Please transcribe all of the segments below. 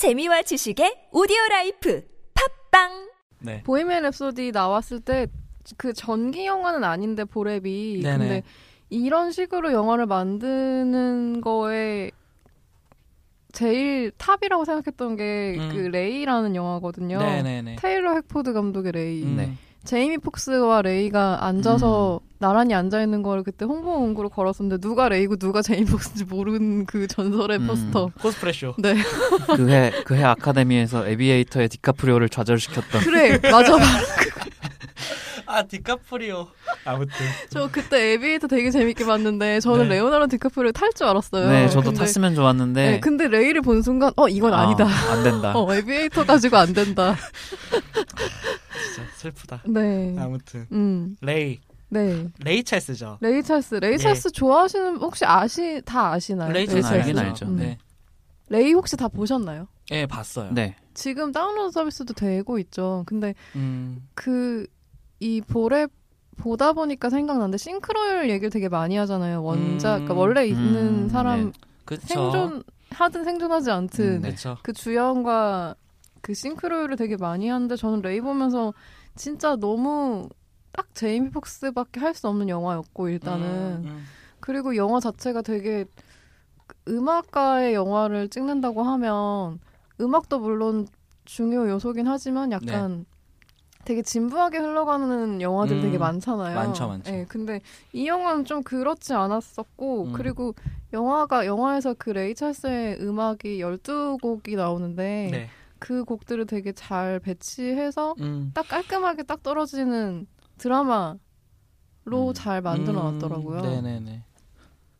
재미와 지식의 오디오 라이프 팟빵 네. 보헤미안 랩소디 나왔을 때 그 전기 영화는 아닌데 보랩이 네네. 근데 이런 식으로 영화를 만드는 거에 제일 탑이라고 생각했던 게그 음. 레이라는 영화거든요. 네네네. 테일러 핵포드 감독의 레이. 음. 네. 제이미 폭스와 레이가 앉아서 나란히 앉아 있는 거를 그때 홍보 문구로 걸었었는데 누가 레이고 누가 제이미 폭스인지 모르는 그 전설의 음. 포스터. 코스프레 쇼. 네. 그해 그 해 아카데미에서 에비에이터의 디카프리오를 좌절시켰던 그래 맞아. 아 디카프리오. 아무튼. 저 그때 에비에이터 되게 재밌게 봤는데 저는 네. 레오나르도 디카프리오 탈 줄 알았어요. 네, 저도 근데- 탔으면 좋았는데 네, 근데 레이를 본 순간 어 이건 아, 아니다. 안 된다. 어 에비에이터 가지고 안 된다. 진짜 슬프다. 네. 아무튼 음. 레이. 네. 레이 찰스죠. 레이 찰스. 레이 예. 찰스 좋아하시는 혹시 아시 다 아시나요? 레이 찰스 알긴 알죠. 음. 네. 레이 혹시 다 보셨나요? 예, 봤어요. 네. 지금 다운로드 서비스도 되고 있죠. 근데 음. 그이 볼에 보다 보니까 생각나는데 싱크로율 얘기를 되게 많이 하잖아요. 원작 음. 그러니까 원래 있는 음, 사람 그쵸. 생존 하든 생존하지 않든 음, 네. 그 주연과 그 싱크로율을 되게 많이 하는데 저는 레이 보면서 진짜 너무 딱 제이미 폭스밖에 할 수 없는 영화였고 일단은 음, 음. 그리고 영화 자체가 되게 음악가의 영화를 찍는다고 하면 음악도 물론 중요 요소긴 하지만 약간 되게 진부하게 흘러가는 영화들이 음, 되게 많잖아요. 많죠, 많죠. 예, 근데 이 영화는 좀 그렇지 않았었고 음. 그리고 영화가 영화에서 그 레이 찰스의 음악이 12곡이 나오는데 네. 그 곡들을 되게 잘 배치해서 음. 딱 깔끔하게 딱 떨어지는 드라마로 음. 잘 만들어 놨더라고요. 음, 네네네.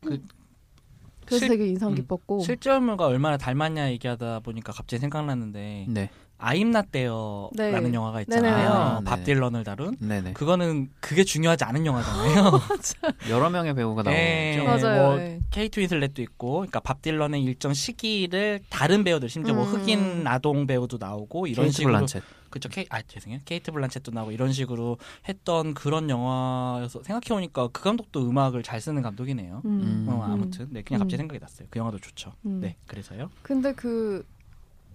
그래서 실- 되게 인상 음, 깊었고. 실제물과 얼마나 닮았냐 얘기하다 보니까 갑자기 생각났는데 네. 아임나떼어라는 네. 영화가 있잖아요. 아, 밥 네네. 딜런을 다룬. 네네. 그거는 그게 중요하지 않은 영화잖아요. 여러 명의 배우가 네. 나오죠. 맞아요. 뭐 네. 케이트 윈슬렛도 있고, 그러니까 밥 딜런의 일정 시기를 다른 배우들, 심지어 뭐 음. 흑인 아동 배우도 나오고 이런 케이트 식으로 블란쳇. 그쵸 케이 아 죄송해요 케이트 블란쳇도 나오고 이런 식으로 했던 그런 영화여서 생각해 보니까 그 감독도 음악을 잘 쓰는 감독이네요. 음. 어, 아무튼 네 그냥 갑자기 음. 생각이 났어요. 그 영화도 좋죠. 음. 네 그래서요. 근데 그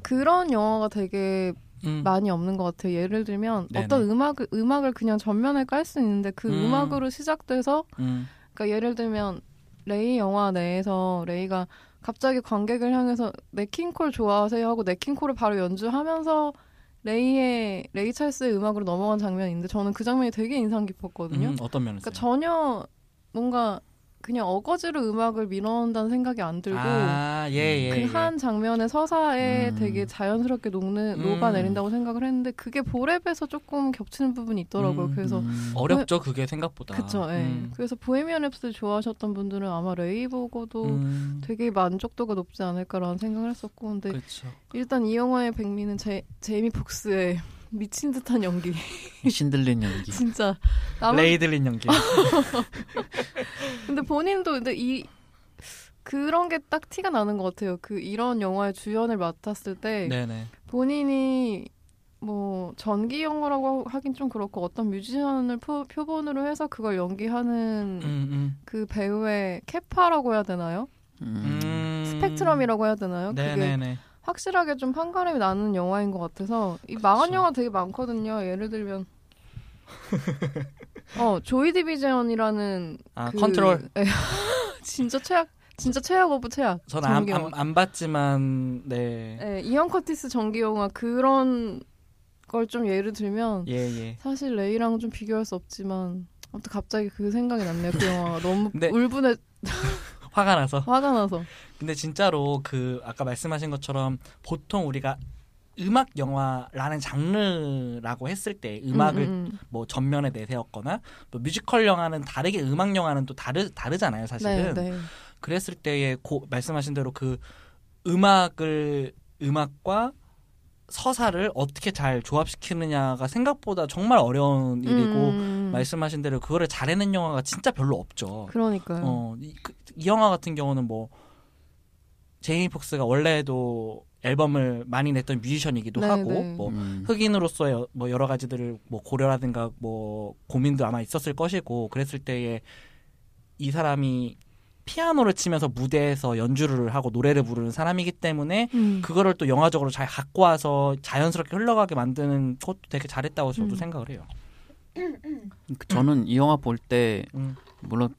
그런 영화가 되게 음. 많이 없는 것 같아요. 예를 들면 네네. 어떤 음악을 음악을 그냥 전면에 깔 수 있는데 그 음. 음. 악으로 시작돼서 음. 그러니까 예를 들면 레이 영화 내에서 레이가 갑자기 관객을 향해서 냇 킹 콜 좋아하세요 하고 냇 킹 콜을 바로 연주하면서 레이의 레이 찰스의 음악으로 넘어간 장면인데 저는 그 장면이 되게 인상 깊었거든요. 음, 어떤 면에서? 그러니까 전혀 뭔가 그냥 어거지로 음악을 밀어넣는다는 생각이 안 들고 아, 예, 예. 그한 장면의 서사에 음. 되게 자연스럽게 녹는 음. 녹아내린다고 생각을 했는데 그게 보랩에서 조금 겹치는 부분이 있더라고요. 음. 그래서 음. 어렵죠, 그게 생각보다. 그쵸. 예. 음. 그래서 보헤미안 랩소디를 좋아하셨던 분들은 아마 레이 보고도 음. 되게 만족도가 높지 않을까라는 생각을 했었고 근데 그렇죠. 일단 이 영화의 백미는 제, 제이미 폭스의 미친 듯한 연기 신들린 연기. 진짜 나머지 레이들린 연기. 근데 본인도 근데 이 그런 게 딱 티가 나는 것 같아요. 그 이런 영화의 주연을 맡았을 때 네네. 본인이 뭐 전기 영화라고 하긴 좀 그렇고 어떤 뮤지션을 표, 표본으로 해서 그걸 연기하는 음, 음. 그 배우의 캐파라고 해야 되나요? 음. 음. 스펙트럼이라고 해야 되나요? 그게 네네네. 확실하게 좀 판가름이 나는 영화인 것 같아서 이 망한 그쵸. 영화 되게 많거든요. 예를 들면 어 조이 디비전이라는 아, 그- 컨트롤. 에, 진짜 최악 진짜 최악 of 최악. 저는 안, 영화. 안, 안 봤지만, 네. 네, 이언 커티스 전기 영화 그런 걸 좀 예를 들면 예, 예. 사실 레이랑 좀 비교할 수 없지만 아무튼 갑자기 그 생각이 났네요. 그 영화가 너무 근데- 울분에 화가 나서. 화가 나서. 근데 진짜로 그 아까 말씀하신 것처럼 보통 우리가 음악 영화라는 장르라고 했을 때 음악을 음, 음, 음. 뭐 전면에 내세웠거나 또 뮤지컬 영화는 다르게 음악 영화는 또 다르 다르잖아요 사실은 네, 네. 그랬을 때에 고, 말씀하신 대로 그 음악을 음악과 서사를 어떻게 잘 조합시키느냐가 생각보다 정말 어려운 일이고 음, 말씀하신 대로 그거를 잘해낸 영화가 진짜 별로 없죠. 그러니까요. 어, 이, 그, 이 영화 같은 경우는 뭐 제이미 폭스가 원래도 앨범을 많이 냈던 뮤지션이기도 네, 하고 네. 뭐 음. 흑인으로서의 여- 뭐 여러 가지들을 뭐 고려라든가 뭐 고민도 아마 있었을 것이고 그랬을 때에 이 사람이 피아노를 치면서 무대에서 연주를 하고 노래를 부르는 사람이기 때문에 음. 그거를 또 영화적으로 잘 갖고 와서 자연스럽게 흘러가게 만드는 것도 되게 잘했다고 저도 음. 생각을 해요. 그 저는 이 영화 볼때 음. 물론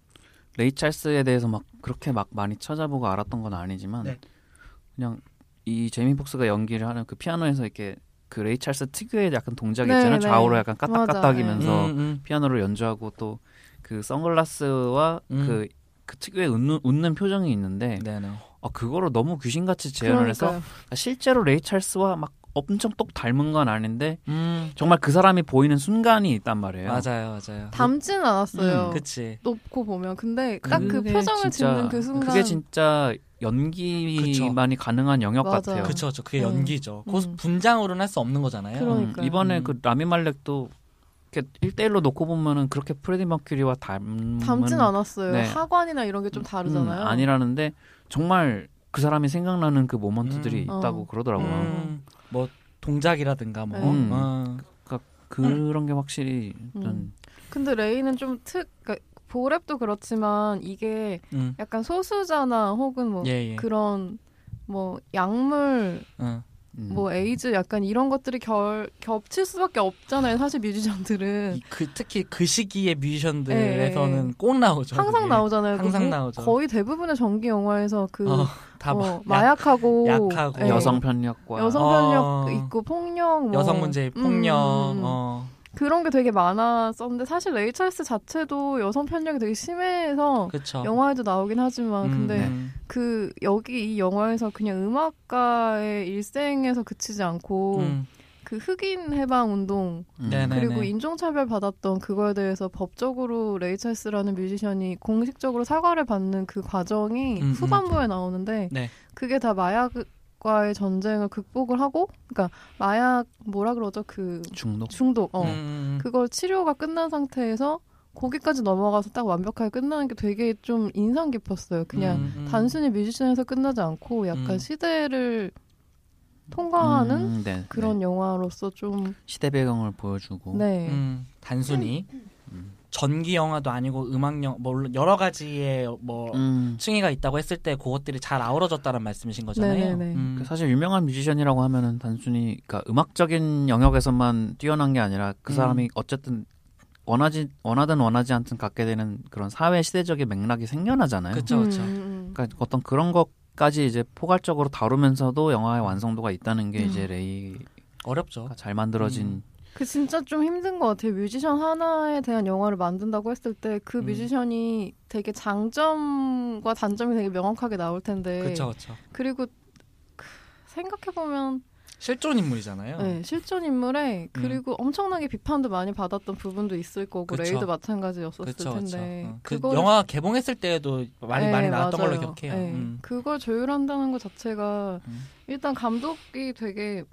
레이 찰스에 대해서 막 그렇게 막 많이 찾아보고 알았던 건 아니지만 네. 그냥 이 제이미 폭스가 연기를 하는 그 피아노에서 이렇게 그 레이 찰스 특유의 약간 동작이 네, 있잖아요. 네. 좌우로 약간 까딱까딱이면서 음, 음. 피아노를 연주하고 또 그 선글라스와 음. 그, 그 특유의 웃는, 웃는 표정이 있는데 네네. 아, 그거를 너무 귀신같이 재현을 해서 그러니까요. 실제로 레이 찰스와 막 엄청 똑 닮은 건 아닌데 음. 정말 그 사람이 보이는 순간이 있단 말이에요. 맞아요, 맞아요. 닮지는 않았어요. 음, 그치. 놓고 보면 근데 딱 그 표정을 진짜- 짓는 그 순간 그게 진짜 연기만이 가능한 영역 맞아요. 같아요. 그쵸, 그쵸. 그게 음. 연기죠. 음. 분장으로는 할 수 없는 거잖아요. 그럼- 음. 이번에 음. 그 라미 말렉도 이렇게 1대1로 놓고 보면은 그렇게 프레디 머큐리와 닮은 닮진 않았어요. 네. 하관이나 이런 게 좀 다르잖아요. 음, 아니라는데 정말 그 사람이 생각나는 그 모먼트들이 음. 있다고 어. 그러더라고요. 음, 뭐 동작이라든가 뭐 음. 어. 그런 게 확실히 좀 음. 근데 레이는 좀 특, 그러니까 보랩도 그렇지만 이게 음. 약간 소수자나 혹은 뭐 예, 예. 그런 뭐 약물, 어. 음. 뭐 에이즈 약간 이런 것들이 결, 겹칠 수밖에 없잖아요. 사실 뮤지션들은 이- 그 특히 그 시기의 예, 뮤지션들에서는 꼭 나오죠. 항상 그게. 나오잖아요. 항상 그 나오죠. 거의 대부분의 전기 영화에서 그 어, 다뭐막 약- 마약하고 약하고 예, 여성 편력과 여성 편력 어. 있고 폭력, 뭐. 여성 문제 음, 폭력 음, 음. 어. 그런 게 되게 많았었는데 사실 레이 찰스 자체도 여성 편력이 되게 심해서 그쵸. 영화에도 나오긴 하지만 음, 근데 음. 그 여기 이 영화에서 그냥 음악가의 일생에서 그치지 않고 음. 그 흑인 해방 운동 음. 네네. 그리고 인종차별 받았던 그거에 대해서 법적으로 레이 찰스라는 뮤지션이 공식적으로 사과를 받는 그 과정이 음, 음. 후반부에 나오는데 네. 그게 다 마약 과의 전쟁을 극복을 하고 그러니까 마약 뭐라 그러죠 그 중독. 중독 어 음. 그걸 치료가 끝난 상태에서 거기까지 넘어가서 딱 완벽하게 끝나는 게 되게 좀 인상 깊었어요. 그냥 음, 음. 단순히 뮤지션에서 끝나지 않고 약간 음. 시대를 통과하는 음, 네, 그런 네. 영화로서 좀 시대 배경을 보여주고 네. 음, 단순히 음. 전기 영화도 아니고 음악 영화 뭐 물론 여러 가지의 뭐 음. 층위가 있다고 했을 때 그것들이 잘 아우러졌다는 말씀이신 거잖아요. 네네네. 음. 그 사실 유명한 뮤지션이라고 하면은 단순히 그러니까 음악적인 영역에서만 뛰어난 게 아니라 그 음. 사람이 어쨌든 원하지 원하든 원하지 않든 갖게 되는 그런 사회 시대적인 맥락이 생겨나잖아요. 음, 음. 그러니까 어떤 그런 것까지 이제 포괄적으로 다루면서도 영화의 완성도가 있다는 게 음. 이제 레이가 어렵죠. 잘 만들어진 음. 그 진짜 좀 힘든 것 같아요. 뮤지션 하나에 대한 영화를 만든다고 했을 때그 음. 뮤지션이 되게 장점과 단점이 되게 명확하게 나올 텐데 그쵸, 그쵸. 그리고 생각해 보면 실존 인물이잖아요. 네, 실존 인물에 그리고 엄청나게 비판도 많이 받았던 부분도 있을 거고 그쵸. 레이도 마찬가지였었을 그쵸, 그쵸. 텐데 어. 그 그거를- 영화 개봉했을 때에도 많이 네, 많이 나왔던 걸로 맞아요. 기억해요. 네, 음. 그걸 조율한다는 것 자체가 음. 일단 감독이 되게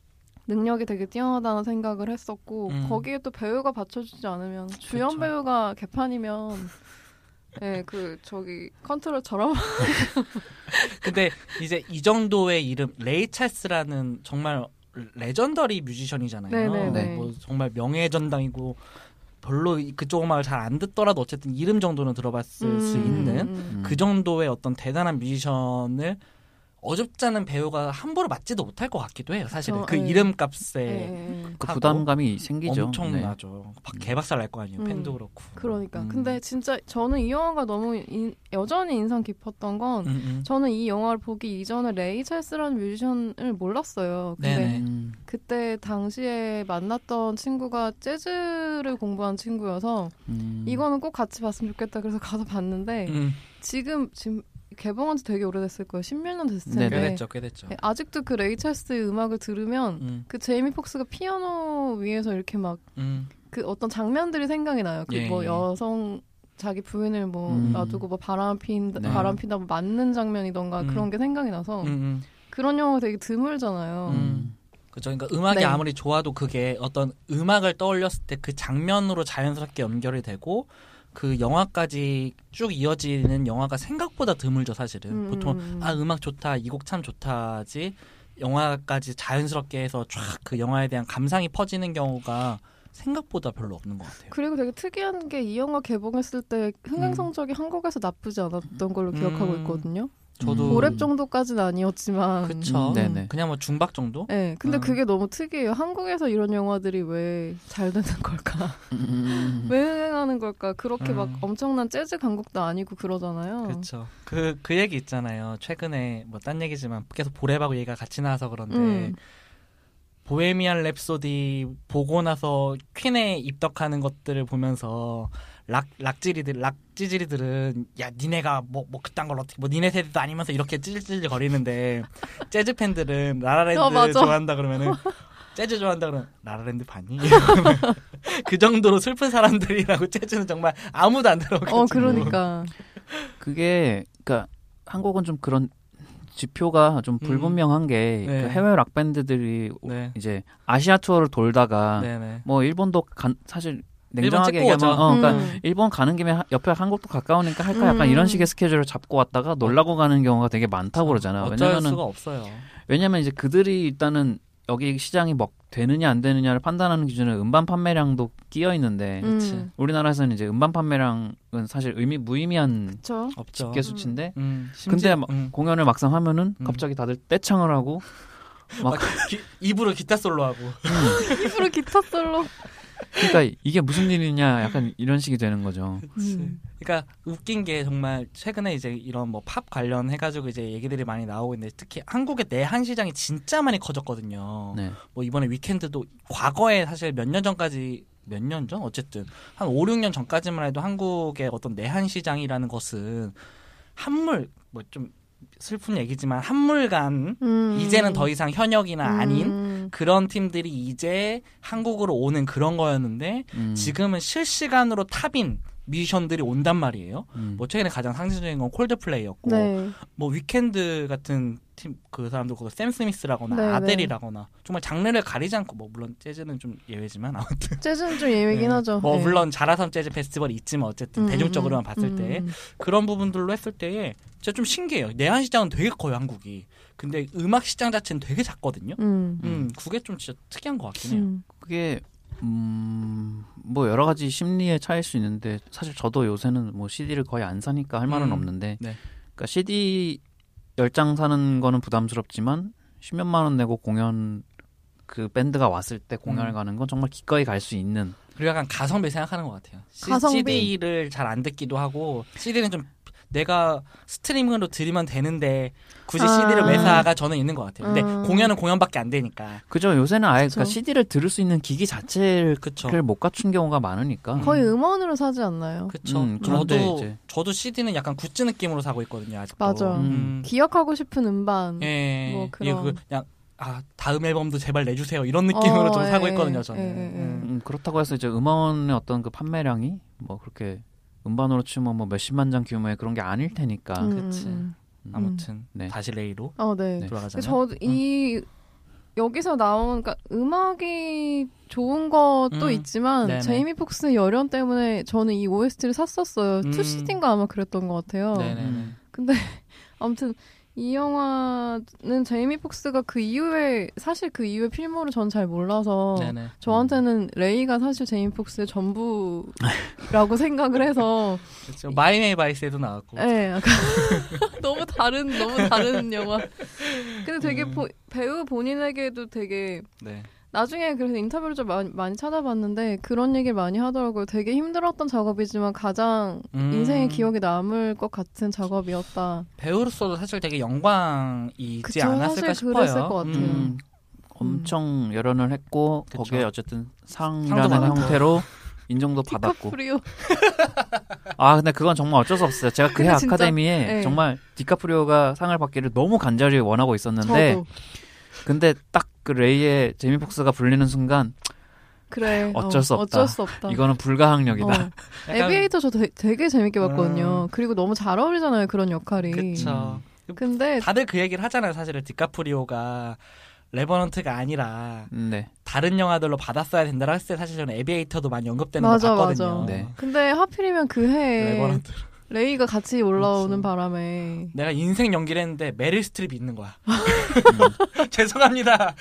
능력이 되게 뛰어나다는 생각을 했었고 음. 거기에 또 배우가 받쳐주지 않으면 주연 그쵸. 배우가 개판이면 네, 그 저기 컨트롤처럼 근데 이제 이 정도의 이름 레이 찰스라는 정말 legendary 뮤지션이잖아요. 네네네. 뭐 정말 명예 전당이고 별로 이- 그쪽 음악을 잘 안 듣더라도 어쨌든 이름 정도는 들어봤을 수 음, 있는 음. 음. 그 정도의 어떤 대단한 뮤지션을 어줍지 않은 배우가 함부로 맡지도 못할 것 같기도 해요. 사실은 그쵸, 그 예. 이름값에 네, 네. 그 부담감이 생기죠. 엄청나죠. 박- 음. 개박살 날 거 아니에요. 음. 팬도 그렇고. 그러니까 음. 근데 진짜 저는 이 영화가 너무 인- 여전히 인상 깊었던 건 음, 음. 저는 이 영화를 보기 이전에 레이 찰스라는 뮤지션을 몰랐어요. 근데 네네. 음. 그때 당시에 만났던 친구가 재즈를 공부한 친구여서 음. 이거는 꼭 같이 봤으면 좋겠다 그래서 가서 봤는데 음. 지금 지금 개봉한 지 되게 오래됐을 거예요. 10몇 년 됐을 네네. 텐데 꽤 됐죠, 꽤 됐죠. 네, 아직도 그 레이 찰스의 음악을 들으면 음, 그 제이미 폭스가 피아노 위에서 이렇게 막그 음. 어떤 장면들이 생각이 나요. 그 예, 뭐 예. 여성 자기 부인을 뭐 음. 놔두고 뭐 바람 핀다 네. 바람 피다 뭐 맞는 장면이던가 음. 그런 게 생각이 나서 음, 음. 그런 영화가 되게 드물잖아요. 음. 그죠. 그러니까 음악이 네. 아무리 좋아도 그게 어떤 음악을 떠올렸을 때 그 장면으로 자연스럽게 연결이 되고 그 영화까지 쭉 이어지는 영화가 생각보다 드물죠, 사실은. 음, 보통 음, 음. 아 음악 좋다, 이 곡 참 좋다지 영화까지 자연스럽게 해서 쫙 그 영화에 대한 감상이 퍼지는 경우가 생각보다 별로 없는 것 같아요. 그리고 되게 특이한 게 이 영화 개봉했을 때 흥행 음. 성적이 한국에서 나쁘지 않았던 걸로 기억하고 음. 있거든요. 저도 음. 고렙 정도까지는 아니었지만. 그쵸. 음, 네네. 그냥 뭐 중박 정도? 네, 근데 음. 그게 너무 특이해요. 한국에서 이런 영화들이 왜 잘 되는 걸까? 음. 왜 흥행하는 걸까? 그렇게 막 음. 엄청난 재즈 강국도 아니고 그러잖아요. 그렇죠. 그, 그 얘기 있잖아요. 최근에 뭐 딴 얘기지만 계속 보랩하고 얘기가 같이 나와서 그런데 음. 보헤미안 랩소디 보고 나서 퀸에 입덕하는 것들을 보면서 락 락지리들 락찌질이들은 야 니네가 뭐 뭐 그딴 걸 어떻게 뭐 니네 세대도 아니면서 이렇게 찔찔 거리는데 재즈 팬들은 라라랜드 어. 좋아한다 그러면은 재즈 좋아한다 그러면 라라랜드 봤니? 그 정도로 슬픈 사람들이라고 재즈는 정말 아무도 안 들어가지고 어, 그러니까. 그게 그러니까 한국은 좀 그런 지표가 좀 음. 불분명한 게 네. 그 해외 락 밴드들이 네. 이제 아시아 투어를 돌다가 네네. 뭐 일본도 간- 사실 냉정하게 얘기하면. 어, 그러니까 음. 일본 가는 김에 하- 옆에 한국도 가까우니까 할까 약간 음. 이런 식의 스케줄을 잡고 왔다가 놀라고 가는 경우가 되게 많다고 그러잖아요. 어쩔 왜냐면은 수가 없어요. 왜냐면 이제 그들이 일단은 여기 시장이 먹 되느냐 안 되느냐를 판단하는 기준은 음반 판매량도 끼어 있는데 음. 우리나라에서는 이제 음반 판매량은 사실 의미 무의미한. 집계 수치인데 음, 근데 심지어- 막 음. 공연을 막상 하면은 음. 갑자기 다들 떼창을 하고 막 막 기- 입으로 기타 솔로 하고 입으로 기타 솔로. 그러니까 이게 무슨 일이냐 약간 이런 식이 되는 거죠. 음. 그러니까 웃긴 게 정말 최근에 이제 이런 뭐 팝 관련 해 가지고 이제 얘기들이 많이 나오고 있는데 특히 한국의 내한 시장이 진짜 많이 커졌거든요. 네. 뭐 이번에 위켄드도 과거에 사실 몇 년 전까지 몇 년 전? 어쨌든 한 5, 6년 전까지만 해도 한국의 어떤 내한 시장이라는 것은 한물 뭐 좀 슬픈 얘기지만 한물간 음. 이제는 더 이상 현역이나 아닌 음. 그런 팀들이 이제 한국으로 오는 그런 거였는데 음. 지금은 실시간으로 탑인 뮤지션들이 온단 말이에요. 음. 뭐 최근에 가장 상징적인 건 콜드플레이였고 네. 뭐 위켄드 같은 팀 그 사람도 그샘 스미스라거나 네, 아델이라거나 정말 장르를 가리지 않고 뭐 물론 재즈는 좀 예외지만 아무튼 재즈는 좀 예외긴 네. 하죠. 뭐 네. 물론 자라섬 재즈 페스티벌이 있지만 어쨌든 음, 대중적으로만 음, 봤을 음, 때 음. 그런 부분들로 했을 때에 진짜 좀 신기해요. 내한 시장은 되게 커요 한국이. 근데 음악 시장 자체는 되게 작거든요. 음. 음, 그게 좀 진짜 특이한 것 같긴 해요. 음. 그게 음, 뭐 여러 가지 심리의 차이일 수 있는데 사실 저도 요새는 뭐 CD를 거의 안 사니까 할 말은 음, 없는데 네. 그러니까 CD 열장 사는 거는 부담스럽지만 십몇만 원 내고 공연 그 밴드가 왔을 때 공연을 음. 가는 건 정말 기꺼이 갈 수 있는 그리고 약간 가성비 생각하는 것 같아요. C- 가성비. CD를 잘 안 듣기도 하고 CD는 좀 내가 스트리밍으로 들으면 되는데 굳이 아. CD를 왜 사가 저는 있는 것 같아요. 근데 음. 공연은 공연밖에 안 되니까. 그죠 요새는 아예 그쵸. 그러니까 CD를 들을 수 있는 기기 자체를 그쵸. 못 갖춘 경우가 많으니까 거의 음원으로 사지 않나요? 그쵸. 음, 저도 이제- 저도 CD는 약간 굿즈 느낌으로 사고 있거든요. 아직도. 맞아. 음. 기억하고 싶은 음반. 예. 뭐 예, 그런- 그 그냥 아 다음 앨범도 제발 내주세요 이런 느낌으로 어, 좀 사고 예, 있거든요. 예, 저는. 예, 예, 예. 음. 음, 그렇다고 해서 이제 음원의 어떤 그 판매량이 뭐 그렇게 음반으로 치면 뭐 몇십만 장 규모의 그런 게 아닐 테니까 음, 그치. 음, 음. 아무튼 네. 다시 레이로 어, 네. 네. 돌아가자면. 저도 이 여기서 나온 그러니까 음악이 좋은 것도 음, 있지만 네네. 제이미 폭스의 열연 때문에 저는 이 OST를 샀었어요. 음. 2CD인가 아마 그랬던 것 같아요. 네네. 음. 근데 아무튼 이 영화는 제이미 폭스가 그 이후에 사실 그 이후에 필모를 전 잘 몰라서 네네. 저한테는 레이가 사실 제이미 폭스의 전부라고 생각을 해서 그렇죠. 마이애미 바이스에도 나왔고. 예, 약간 너무 다른 너무 다른 영화. 근데 되게 음. 보- 배우 본인에게도 되게 네. 나중에 그래서 인터뷰를 좀 많이, 많이 찾아봤는데 그런 얘기를 많이 하더라고요. 되게 힘들었던 작업이지만 가장 음. 인생의 기억에 남을 것 같은 작업이었다. 배우로서도 사실 되게 영광이지 그쵸, 않았을까 사실 싶어요. 그랬을 것 같아요. 음, 엄청 열연을 했고 그쵸. 거기에 어쨌든 상이라는. 형태로 인정도 받았고 디카프리오. 아 근데 그건 정말 어쩔 수 없어요 제가 그해 아카데미에 네. 정말 디카프리오가 상을 받기를 너무 간절히 원하고 있었는데 저도 근데 딱 그 레이의 제이미 폭스가 불리는 순간 그래. 어쩔 수 어, 없다. 어쩔 수 없다. 이거는 불가항력이다 어. 에비에이터 저 되, 되게 재밌게 봤거든요. 그리고 너무 잘 어울리잖아요 그런 역할이. 그쵸. 근데 다들 그 얘기를 하잖아요. 사실은 디카프리오가 레버넌트가 아니라 네. 다른 영화들로 받았어야 된다고 했을 때 사실 저는 에비에이터도 많이 언급되는 맞아, 거 봤거든요. 맞아. 네. 근데 하필이면 그 해에 레버넌트. 레이가 같이 올라오는 그렇지. 바람에 내가 인생 연기를 했는데 메릴 스트립이 있는 거야. 죄송합니다.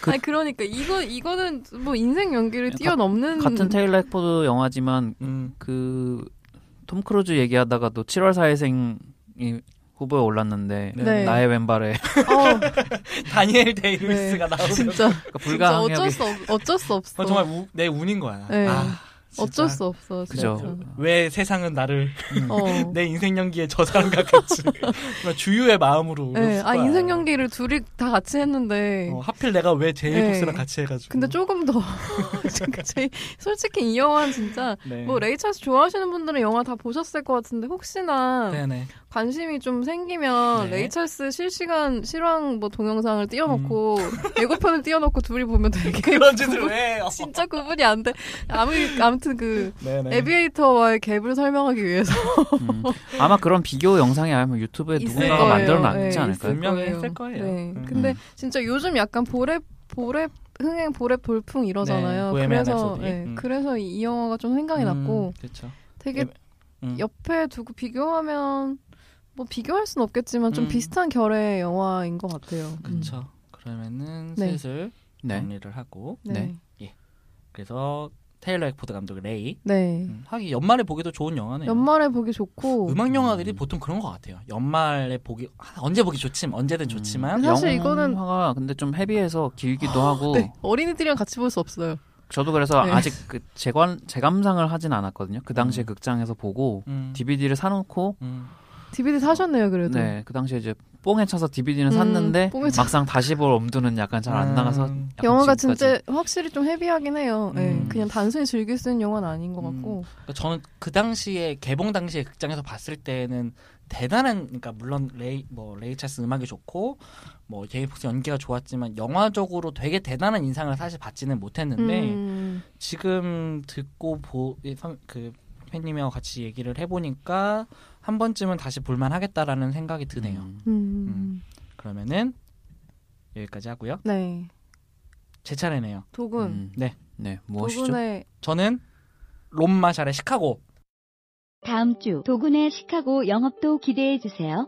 그- 아니 그러니까 이거 이거는 뭐 인생 연기를 뛰어넘는 같은 테일러 핵포드 영화지만 음, 그 톰 크루즈 얘기하다가도 7월 4일생이 후보에 올랐는데 네. 나의 왼발에 어, 다니엘 데이 루이스가 네. 나오는 진짜 그러니까 진짜 불가항력이 어쩔 수 없, 어쩔 수 없어. 어, 정말 우- 내 운인 거야. 네. 아, 진짜. 어쩔 수 없어. 그죠. 왜 세상은 나를 어. 내 인생 연기에 저 사람 같겠지. 정말 주유의 마음으로. 네, 아. 인생 연기를 둘이 다 같이 했는데 어, 하필 내가 왜 제이 네. 폭스랑 같이 해가지고. 근데 조금 더 솔직히 이 영화는 진짜 네. 뭐 레이 찰스 좋아하시는 분들은 영화 다 보셨을 것 같은데 혹시나 네네. 관심이 좀 생기면 네. 레이 찰스 실시간 실황 뭐 동영상을 띄워놓고 예고편을 띄워놓고 둘이 보면 되게 그런 짓을 왜? 어. 진짜 구분이 안 돼. 아무 아무 튼 그 네네. 에비에이터와의 갭을 설명하기 위해서 음. 아마 그런 비교 영상이 아마 유튜브에 누군가가 거예요. 만들어 놨지 네, 않을까요? 분명히 거예요. 했을 거예요. 네. 음. 근데 음. 진짜 요즘 약간 보랩 보랩 흥행 보랩 돌풍 이러잖아요. 네, 그래서. 네, 음. 그래서 이, 이 영화가 좀 생각이 났고 그렇죠. 되게 음. 옆에 두고 비교하면 뭐 비교할 순 없겠지만 좀 음. 비슷한 결의 영화인 것 같아요. 그렇죠. 그러면은 네. 슬슬 네. 정리를 하고 음. 네. 그래서 테일러 핵포드 감독의 레이. 네. 음, 하긴 연말에 보기도 좋은 영화네요. 연말에 보기 좋고 음악 영화들이 보통 그런 것 같아요. 연말에 보기 아, 언제 보기 좋지만 언제든 좋지만 사실 이거는- 영화가 근데 좀 헤비해서 길기도 하고 네, 어린이들이랑 같이 볼 수 없어요. 저도 그래서 네. 아직 그 재관 재감상을 하진 않았거든요. 그 당시에 음. 극장에서 보고 음, DVD를 사놓고 음. DVD 사셨네요, 그래도. 네 그 당시에 이제 뽕에 차서 DVD는 음, 샀는데 막상 다시 볼 엄두는 약간 잘안 음. 나가서 약간 영화가. 진짜 확실히 좀 헤비하긴 해요. 네, 음. 그냥 단순히 즐길 수 있는 영화는 아닌 것 음. 같고. 그러니까 저는 그 당시에 개봉 당시에 극장에서 봤을 때는 대단한 그러니까 물론 레이 뭐 레이 찰스 음악이 좋고 뭐 제이 폭스 연기가 좋았지만 영화적으로 되게 대단한 인상을 사실 받지는 못했는데 음, 지금 듣고 보그 팬님이랑 같이 얘기를 해보니까 한 번쯤은 다시 볼만 하겠다라는 생각이 드네요. 음. 음, 그러면은 여기까지 하고요. 네. 제 차례네요. 도군. 음. 네. 네 무엇이죠? 도군의 저는 롬 마 샬의 시카고. 다음 주 도군의 시카고 영업도 기대해 주세요.